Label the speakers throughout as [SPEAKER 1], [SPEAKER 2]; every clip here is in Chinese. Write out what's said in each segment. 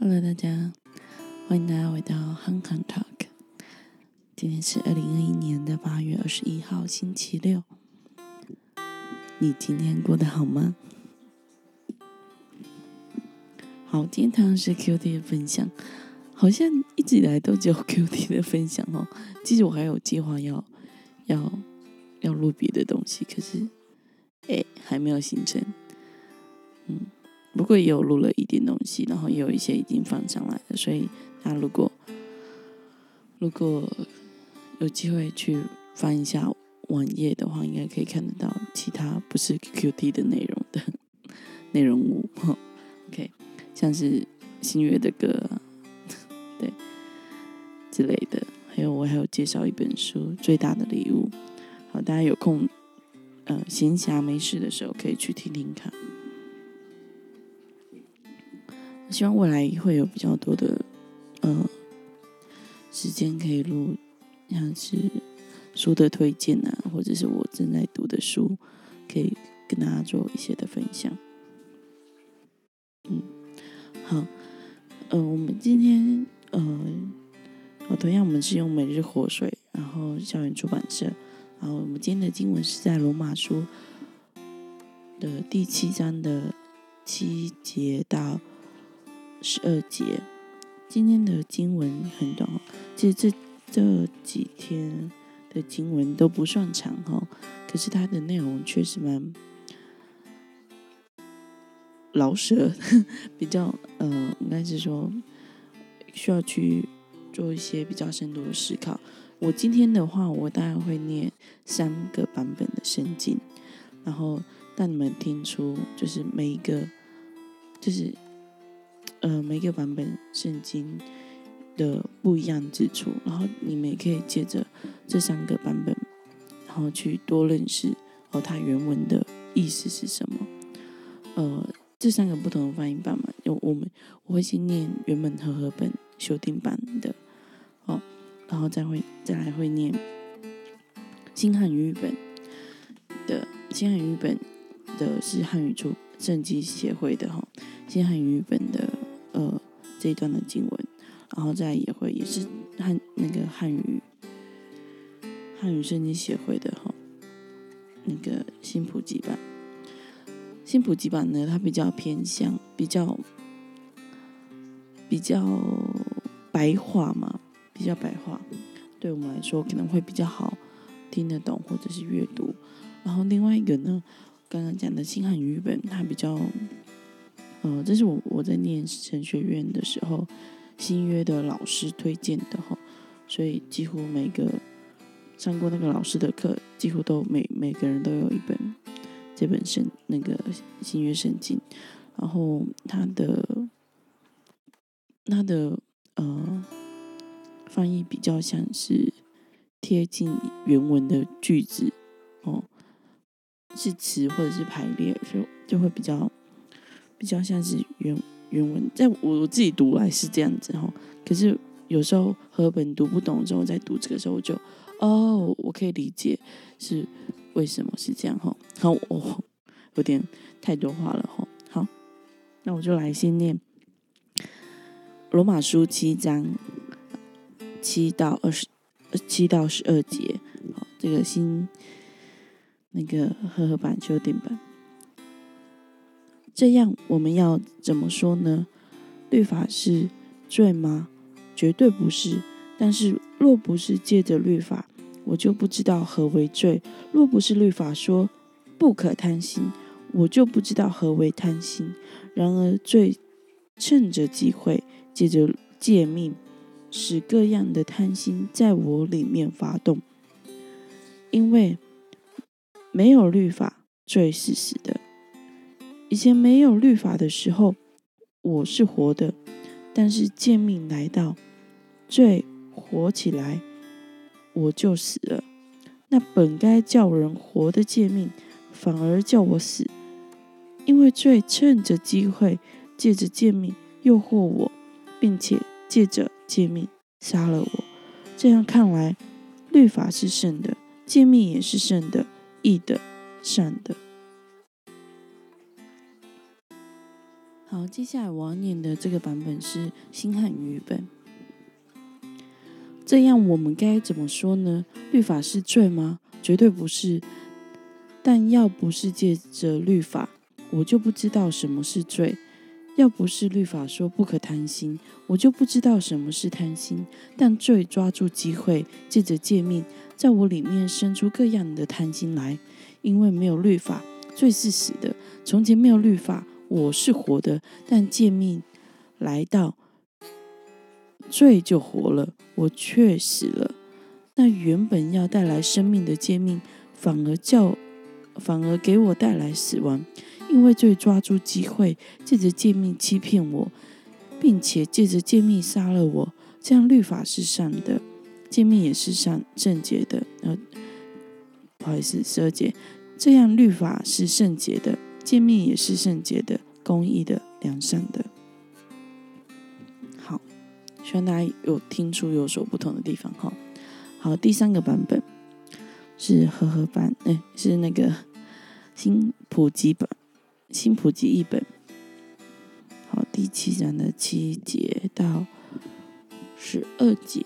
[SPEAKER 1] Hello，大家，欢迎大家回到 Hong Kong Talk。今天是二零二一年的八月二十一号，星期六。你今天过得好吗？好，今天同样是 QT 的分享，好像一直以来都只有 QT 的分享哦。其实我还有计划要要要录别的东西，可是哎还没有形成。嗯。不过也有录了一点东西，然后也有一些已经放上来了，所以大家如果如果有机会去翻一下网页的话，应该可以看得到其他不是 QQT 的内容的内容物。OK，像是新月的歌，对之类的，还有我还有介绍一本书《最大的礼物》。好，大家有空呃闲暇没事的时候可以去听听看。希望未来会有比较多的呃时间可以录，像是书的推荐啊，或者是我正在读的书，可以跟大家做一些的分享。嗯，好，呃，我们今天呃，我同样我们是用每日活水，然后校园出版社，然后我们今天的经文是在罗马书的第七章的七节到。十二节，今天的经文很短哦，其实这这几天的经文都不算长哈，可是它的内容确实蛮老舍，比较呃，应该是说需要去做一些比较深度的思考。我今天的话，我大概会念三个版本的圣经，然后让你们听出就是每一个就是。呃，每个版本圣经的不一样之处，然后你们也可以借着这三个版本，然后去多认识哦，它原文的意思是什么。呃，这三个不同的翻译版嘛，有我们我会先念原本和合本修订版的，哦，然后再会再来会念新汉语本的新汉语本的是汉语出圣经协会的哈，新汉语本的。呃，这一段的经文，然后再也会也是汉那个汉语汉语圣经协会的哈，那个新普及版，新普及版呢，它比较偏向比较比较白话嘛，比较白话，对我们来说可能会比较好听得懂或者是阅读。然后另外一个呢，刚刚讲的新汉语本，它比较。呃，这是我我在念神学院的时候，新约的老师推荐的哈，所以几乎每个上过那个老师的课，几乎都每每个人都有一本这本圣那个新约圣经，然后他的他的呃翻译比较像是贴近原文的句子哦，是词或者是排列，就就会比较。比较像是原原文，在我我自己读来是这样子哈。可是有时候和本读不懂之后，在读这个时候，我就哦，我可以理解是为什么是这样哈。好，我有点太多话了哈。好，那我就来先念罗马书七章七到二十七到十二节。好，这个新那个和合版修订版。这样我们要怎么说呢？律法是罪吗？绝对不是。但是若不是借着律法，我就不知道何为罪；若不是律法说不可贪心，我就不知道何为贪心。然而罪趁着机会，借着借命，使各样的贪心在我里面发动。因为没有律法，罪是死的。以前没有律法的时候，我是活的；但是见命来到，罪活起来，我就死了。那本该叫人活的诫命，反而叫我死，因为罪趁着机会，借着诫命诱惑我，并且借着诫命杀了我。这样看来，律法是圣的，诫命也是圣的、义的、善的。接下来我要念的这个版本是新汉语本。这样我们该怎么说呢？律法是罪吗？绝对不是。但要不是借着律法，我就不知道什么是罪；要不是律法说不可贪心，我就不知道什么是贪心。但罪抓住机会，借着诫命，在我里面生出各样的贪心来。因为没有律法，罪是死的；从前没有律法，我是活的。但诫命来到，罪就活了，我却死了。那原本要带来生命的诫命，反而叫。反而给我带来死亡，因为罪抓住机会，借着诫命欺骗我，并且借着诫命杀了我。这样律法是善的，诫命也是善圣洁的。呃，不好意思，十二节，这样律法是圣洁的，见面也是圣洁的、公义的、良善的。好，希望大家有听出有所不同的地方哈。好，第三个版本是和合版，哎，是那个。新普及本，新普及一本。好，第七章的七节到十二节。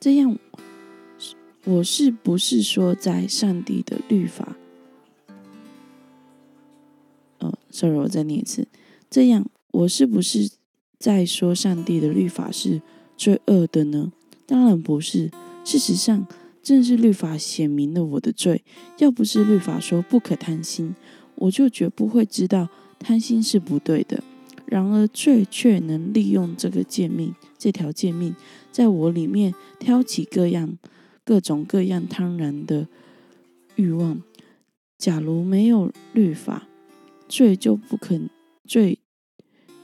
[SPEAKER 1] 这样，我是不是说在上帝的律法？，sorry，我再念一次。这样，我是不是在说上帝的律法是罪恶的呢？当然不是。事实上。正是律法显明了我的罪。要不是律法说不可贪心，我就绝不会知道贪心是不对的。然而罪却能利用这个诫命，这条诫命，在我里面挑起各样、各种各样贪婪的欲望。假如没有律法，罪就不可罪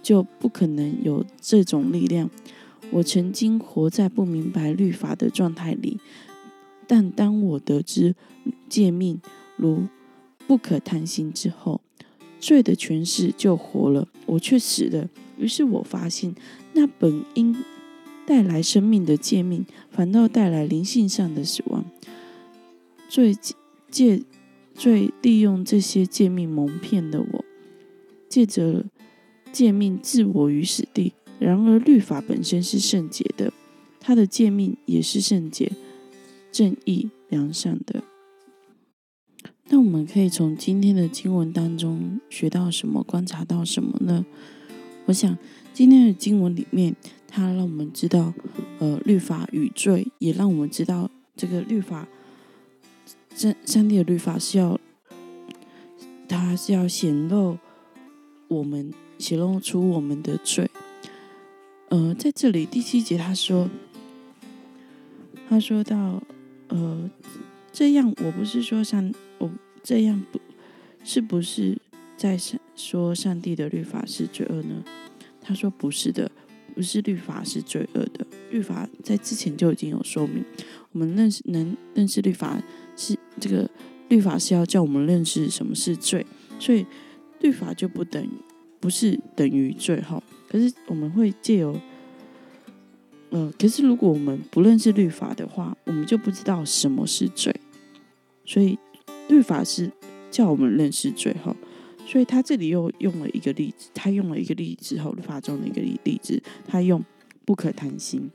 [SPEAKER 1] 就不可能有这种力量。我曾经活在不明白律法的状态里。但当我得知诫命如不可贪心之后，罪的权势就活了，我却死了。于是我发现，那本应带来生命的诫命，反倒带来灵性上的死亡。罪借罪利用这些诫命蒙骗的我，借着诫命置我于死地。然而律法本身是圣洁的，它的诫命也是圣洁。正义良善的，那我们可以从今天的经文当中学到什么？观察到什么呢？我想今天的经文里面，它让我们知道，呃，律法与罪，也让我们知道这个律法，上上帝的律法是要，它是要显露我们显露出我们的罪。呃，在这里第七节他说，他说到。呃，这样我不是说上我这样不是不是在上说上帝的律法是罪恶呢？他说不是的，不是律法是罪恶的。律法在之前就已经有说明，我们认识能认识律法这个律法是要叫我们认识什么是罪，所以律法就不等于不是等于罪哈。可是我们会借由。呃，可是如果我们不认识律法的话，我们就不知道什么是罪。所以律法是叫我们认识罪哈。所以他这里又用了一个例子，他用了一个例子后，律法中的一个例例子，他用不可贪心。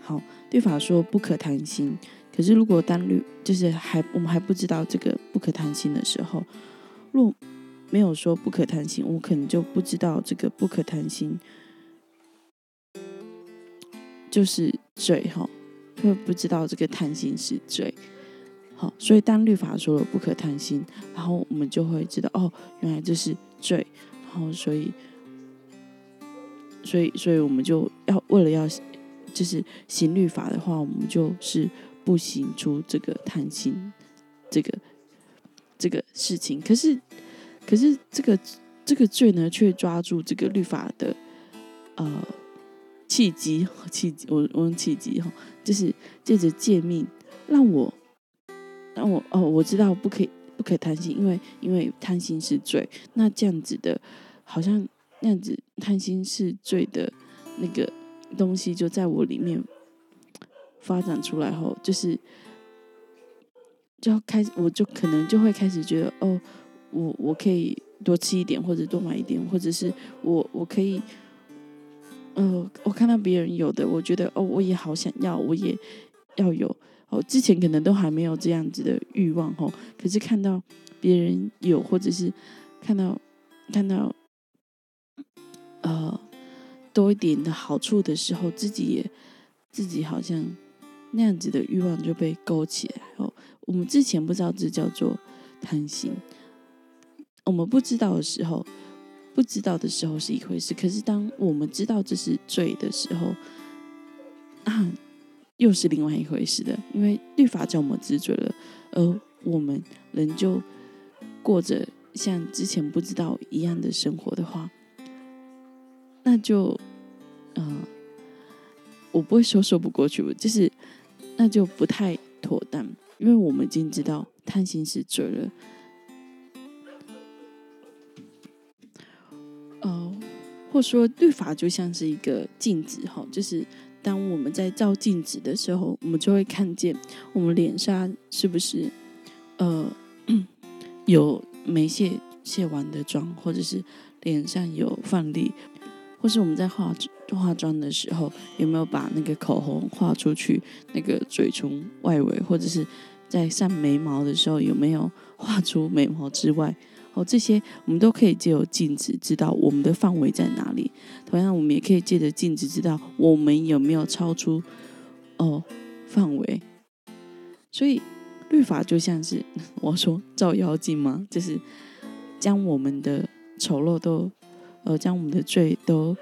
[SPEAKER 1] 好，律法说不可贪心，可是如果当律就是还我们还不知道这个不可贪心的时候，若没有说不可贪心，我可能就不知道这个不可贪心。就是罪哈，会不知道这个贪心是罪，好，所以当律法说了不可贪心，然后我们就会知道哦，原来这是罪，然后所以，所以，所以我们就要为了要就是行律法的话，我们就是不行出这个贪心这个这个事情。可是，可是这个这个罪呢，却抓住这个律法的呃。契机，契机，我我用契机哈，就是借着诫命，让我让我哦，我知道不可以不可以贪心，因为因为贪心是罪。那这样子的，好像那样子贪心是罪的那个东西，就在我里面发展出来后，就是就要开始，我就可能就会开始觉得哦，我我可以多吃一点，或者多买一点，或者是我我可以，呃，我看到别人有的，我觉得哦，我也好想要，我也要有哦。之前可能都还没有这样子的欲望哦，可是看到别人有，或者是看到看到呃多一点的好处的时候，自己也自己好像那样子的欲望就被勾起来哦。我们之前不知道这叫做贪心。我们不知道的时候，不知道的时候是一回事。可是当我们知道这是罪的时候，啊，又是另外一回事的。因为律法叫我们知罪了，而我们仍旧过着像之前不知道一样的生活的话，那就，嗯，我不会说说不过去，就是那就不太妥当，因为我们已经知道贪心是罪了。或说律法就像是一个镜子哈，就是当我们在照镜子的时候，我们就会看见我们脸上是不是呃有没卸卸完的妆，或者是脸上有放粒，或是我们在化妆化妆的时候有没有把那个口红画出去，那个嘴唇外围，或者是在上眉毛的时候有没有画出眉毛之外。哦，这些我们都可以借由镜子知道我们的范围在哪里。同样，我们也可以借着镜子知道我们有没有超出哦范围。所以，律法就像是我说照妖镜吗？就是将我们的丑陋都呃，将我们的罪都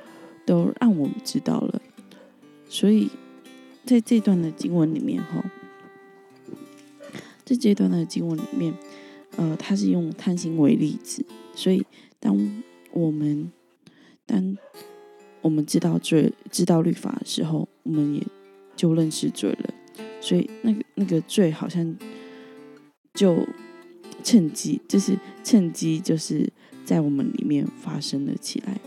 [SPEAKER 1] 都让我们知道了。所以，在这段的经文里面，哈，在这段的经文里面。呃，他是用贪心为例子，所以当我们当我们知道罪、知道律法的时候，我们也就认识罪了。所以那个那个罪好像就趁机，就是趁机，就是在我们里面发生了起来。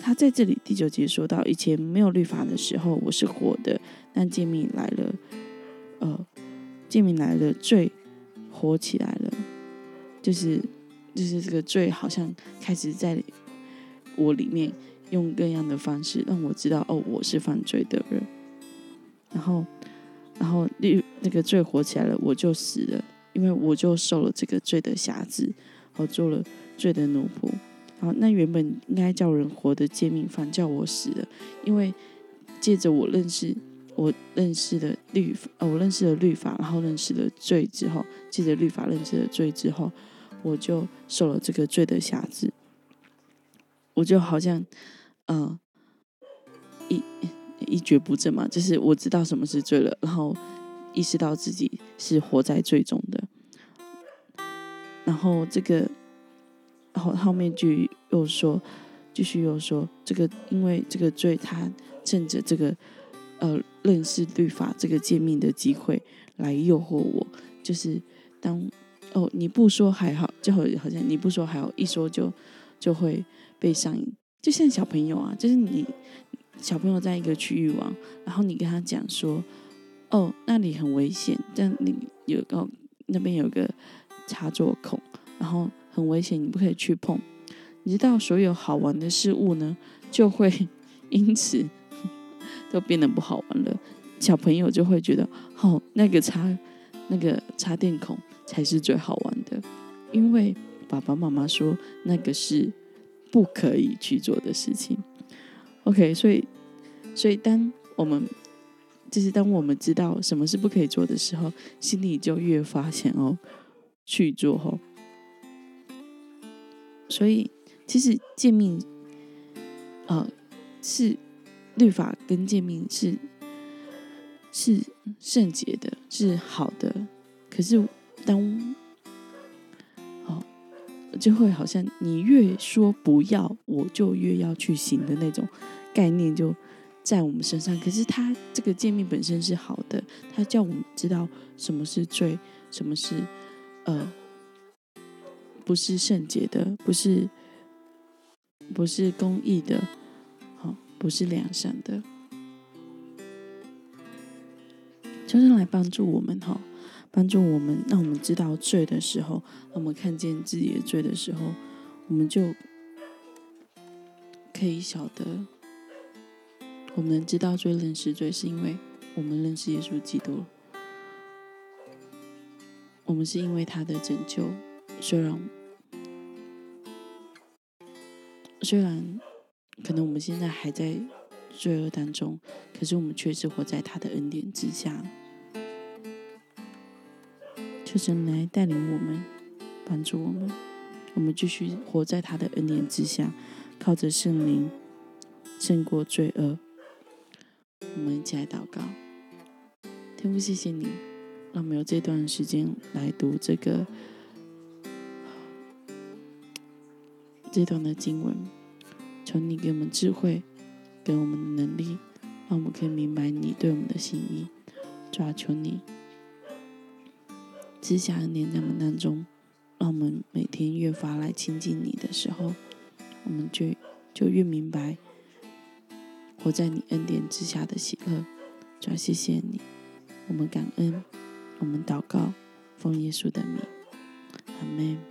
[SPEAKER 1] 他在这里第九节说到，以前没有律法的时候，我是活的，但见面来了，呃，见面来了，罪。活起来了，就是就是这个罪好像开始在我里面用各样的方式让我知道哦，我是犯罪的人。然后，然后那那个罪活起来了，我就死了，因为我就受了这个罪的辖制，我做了罪的奴仆。然后那原本应该叫人活的诫命，反叫我死了，因为借着我认识。我认识的律，呃，我认识了律法，然后认识了罪之后，借着律法认识了罪之后，我就受了这个罪的辖制。我就好像，呃，一一蹶不振嘛，就是我知道什么是罪了，然后意识到自己是活在罪中的。然后这个然后后面就又说，继续又说，这个因为这个罪，他趁着这个。呃，认识律法这个诫命的机会来诱惑我，就是当哦你不说还好，就好好像你不说还好，一说就就会被上瘾。就像小朋友啊，就是你小朋友在一个区域玩，然后你跟他讲说，哦那里很危险，但你有个那边有个插座孔，然后很危险，你不可以去碰。你知道所有好玩的事物呢，就会 因此。都变得不好玩了，小朋友就会觉得，哦，那个插那个插电孔才是最好玩的，因为爸爸妈妈说那个是不可以去做的事情。OK，所以所以当我们就是当我们知道什么是不可以做的时候，心里就越发想要去做吼。所以其实诫命，呃，是。律法跟诫命是是圣洁的，是好的。可是当哦，就会好像你越说不要，我就越要去行的那种概念，就在我们身上。可是他这个诫命本身是好的，他叫我们知道什么是罪，什么是呃不是圣洁的，不是不是公义的。好不是良善的，就是来帮助我们哈，帮助我们，让我们知道罪的时候，让我们看见自己的罪的时候，我们就可以晓得，我们知道罪、认识罪，是因为我们认识耶稣基督。我们是因为他的拯救，虽然虽然可能我们现在还在罪恶当中，可是我们却是活在他的恩典之下。求神来带领我们，帮助我们，我们继续活在他的恩典之下，靠着圣灵胜过罪恶。我们一起来祷告，天父，谢谢你，让我们有这段时间来读这个这段的经文。求你给我们智慧，给我们能力，让我们可以明白你对我们的心意。主啊，求你。之下恩典在我们当中，让我们每天越发来亲近你的时候，我们就就越明白活在你恩典之下的喜乐。主要谢谢你，我们感恩，我们祷告，奉耶稣的名，阿门。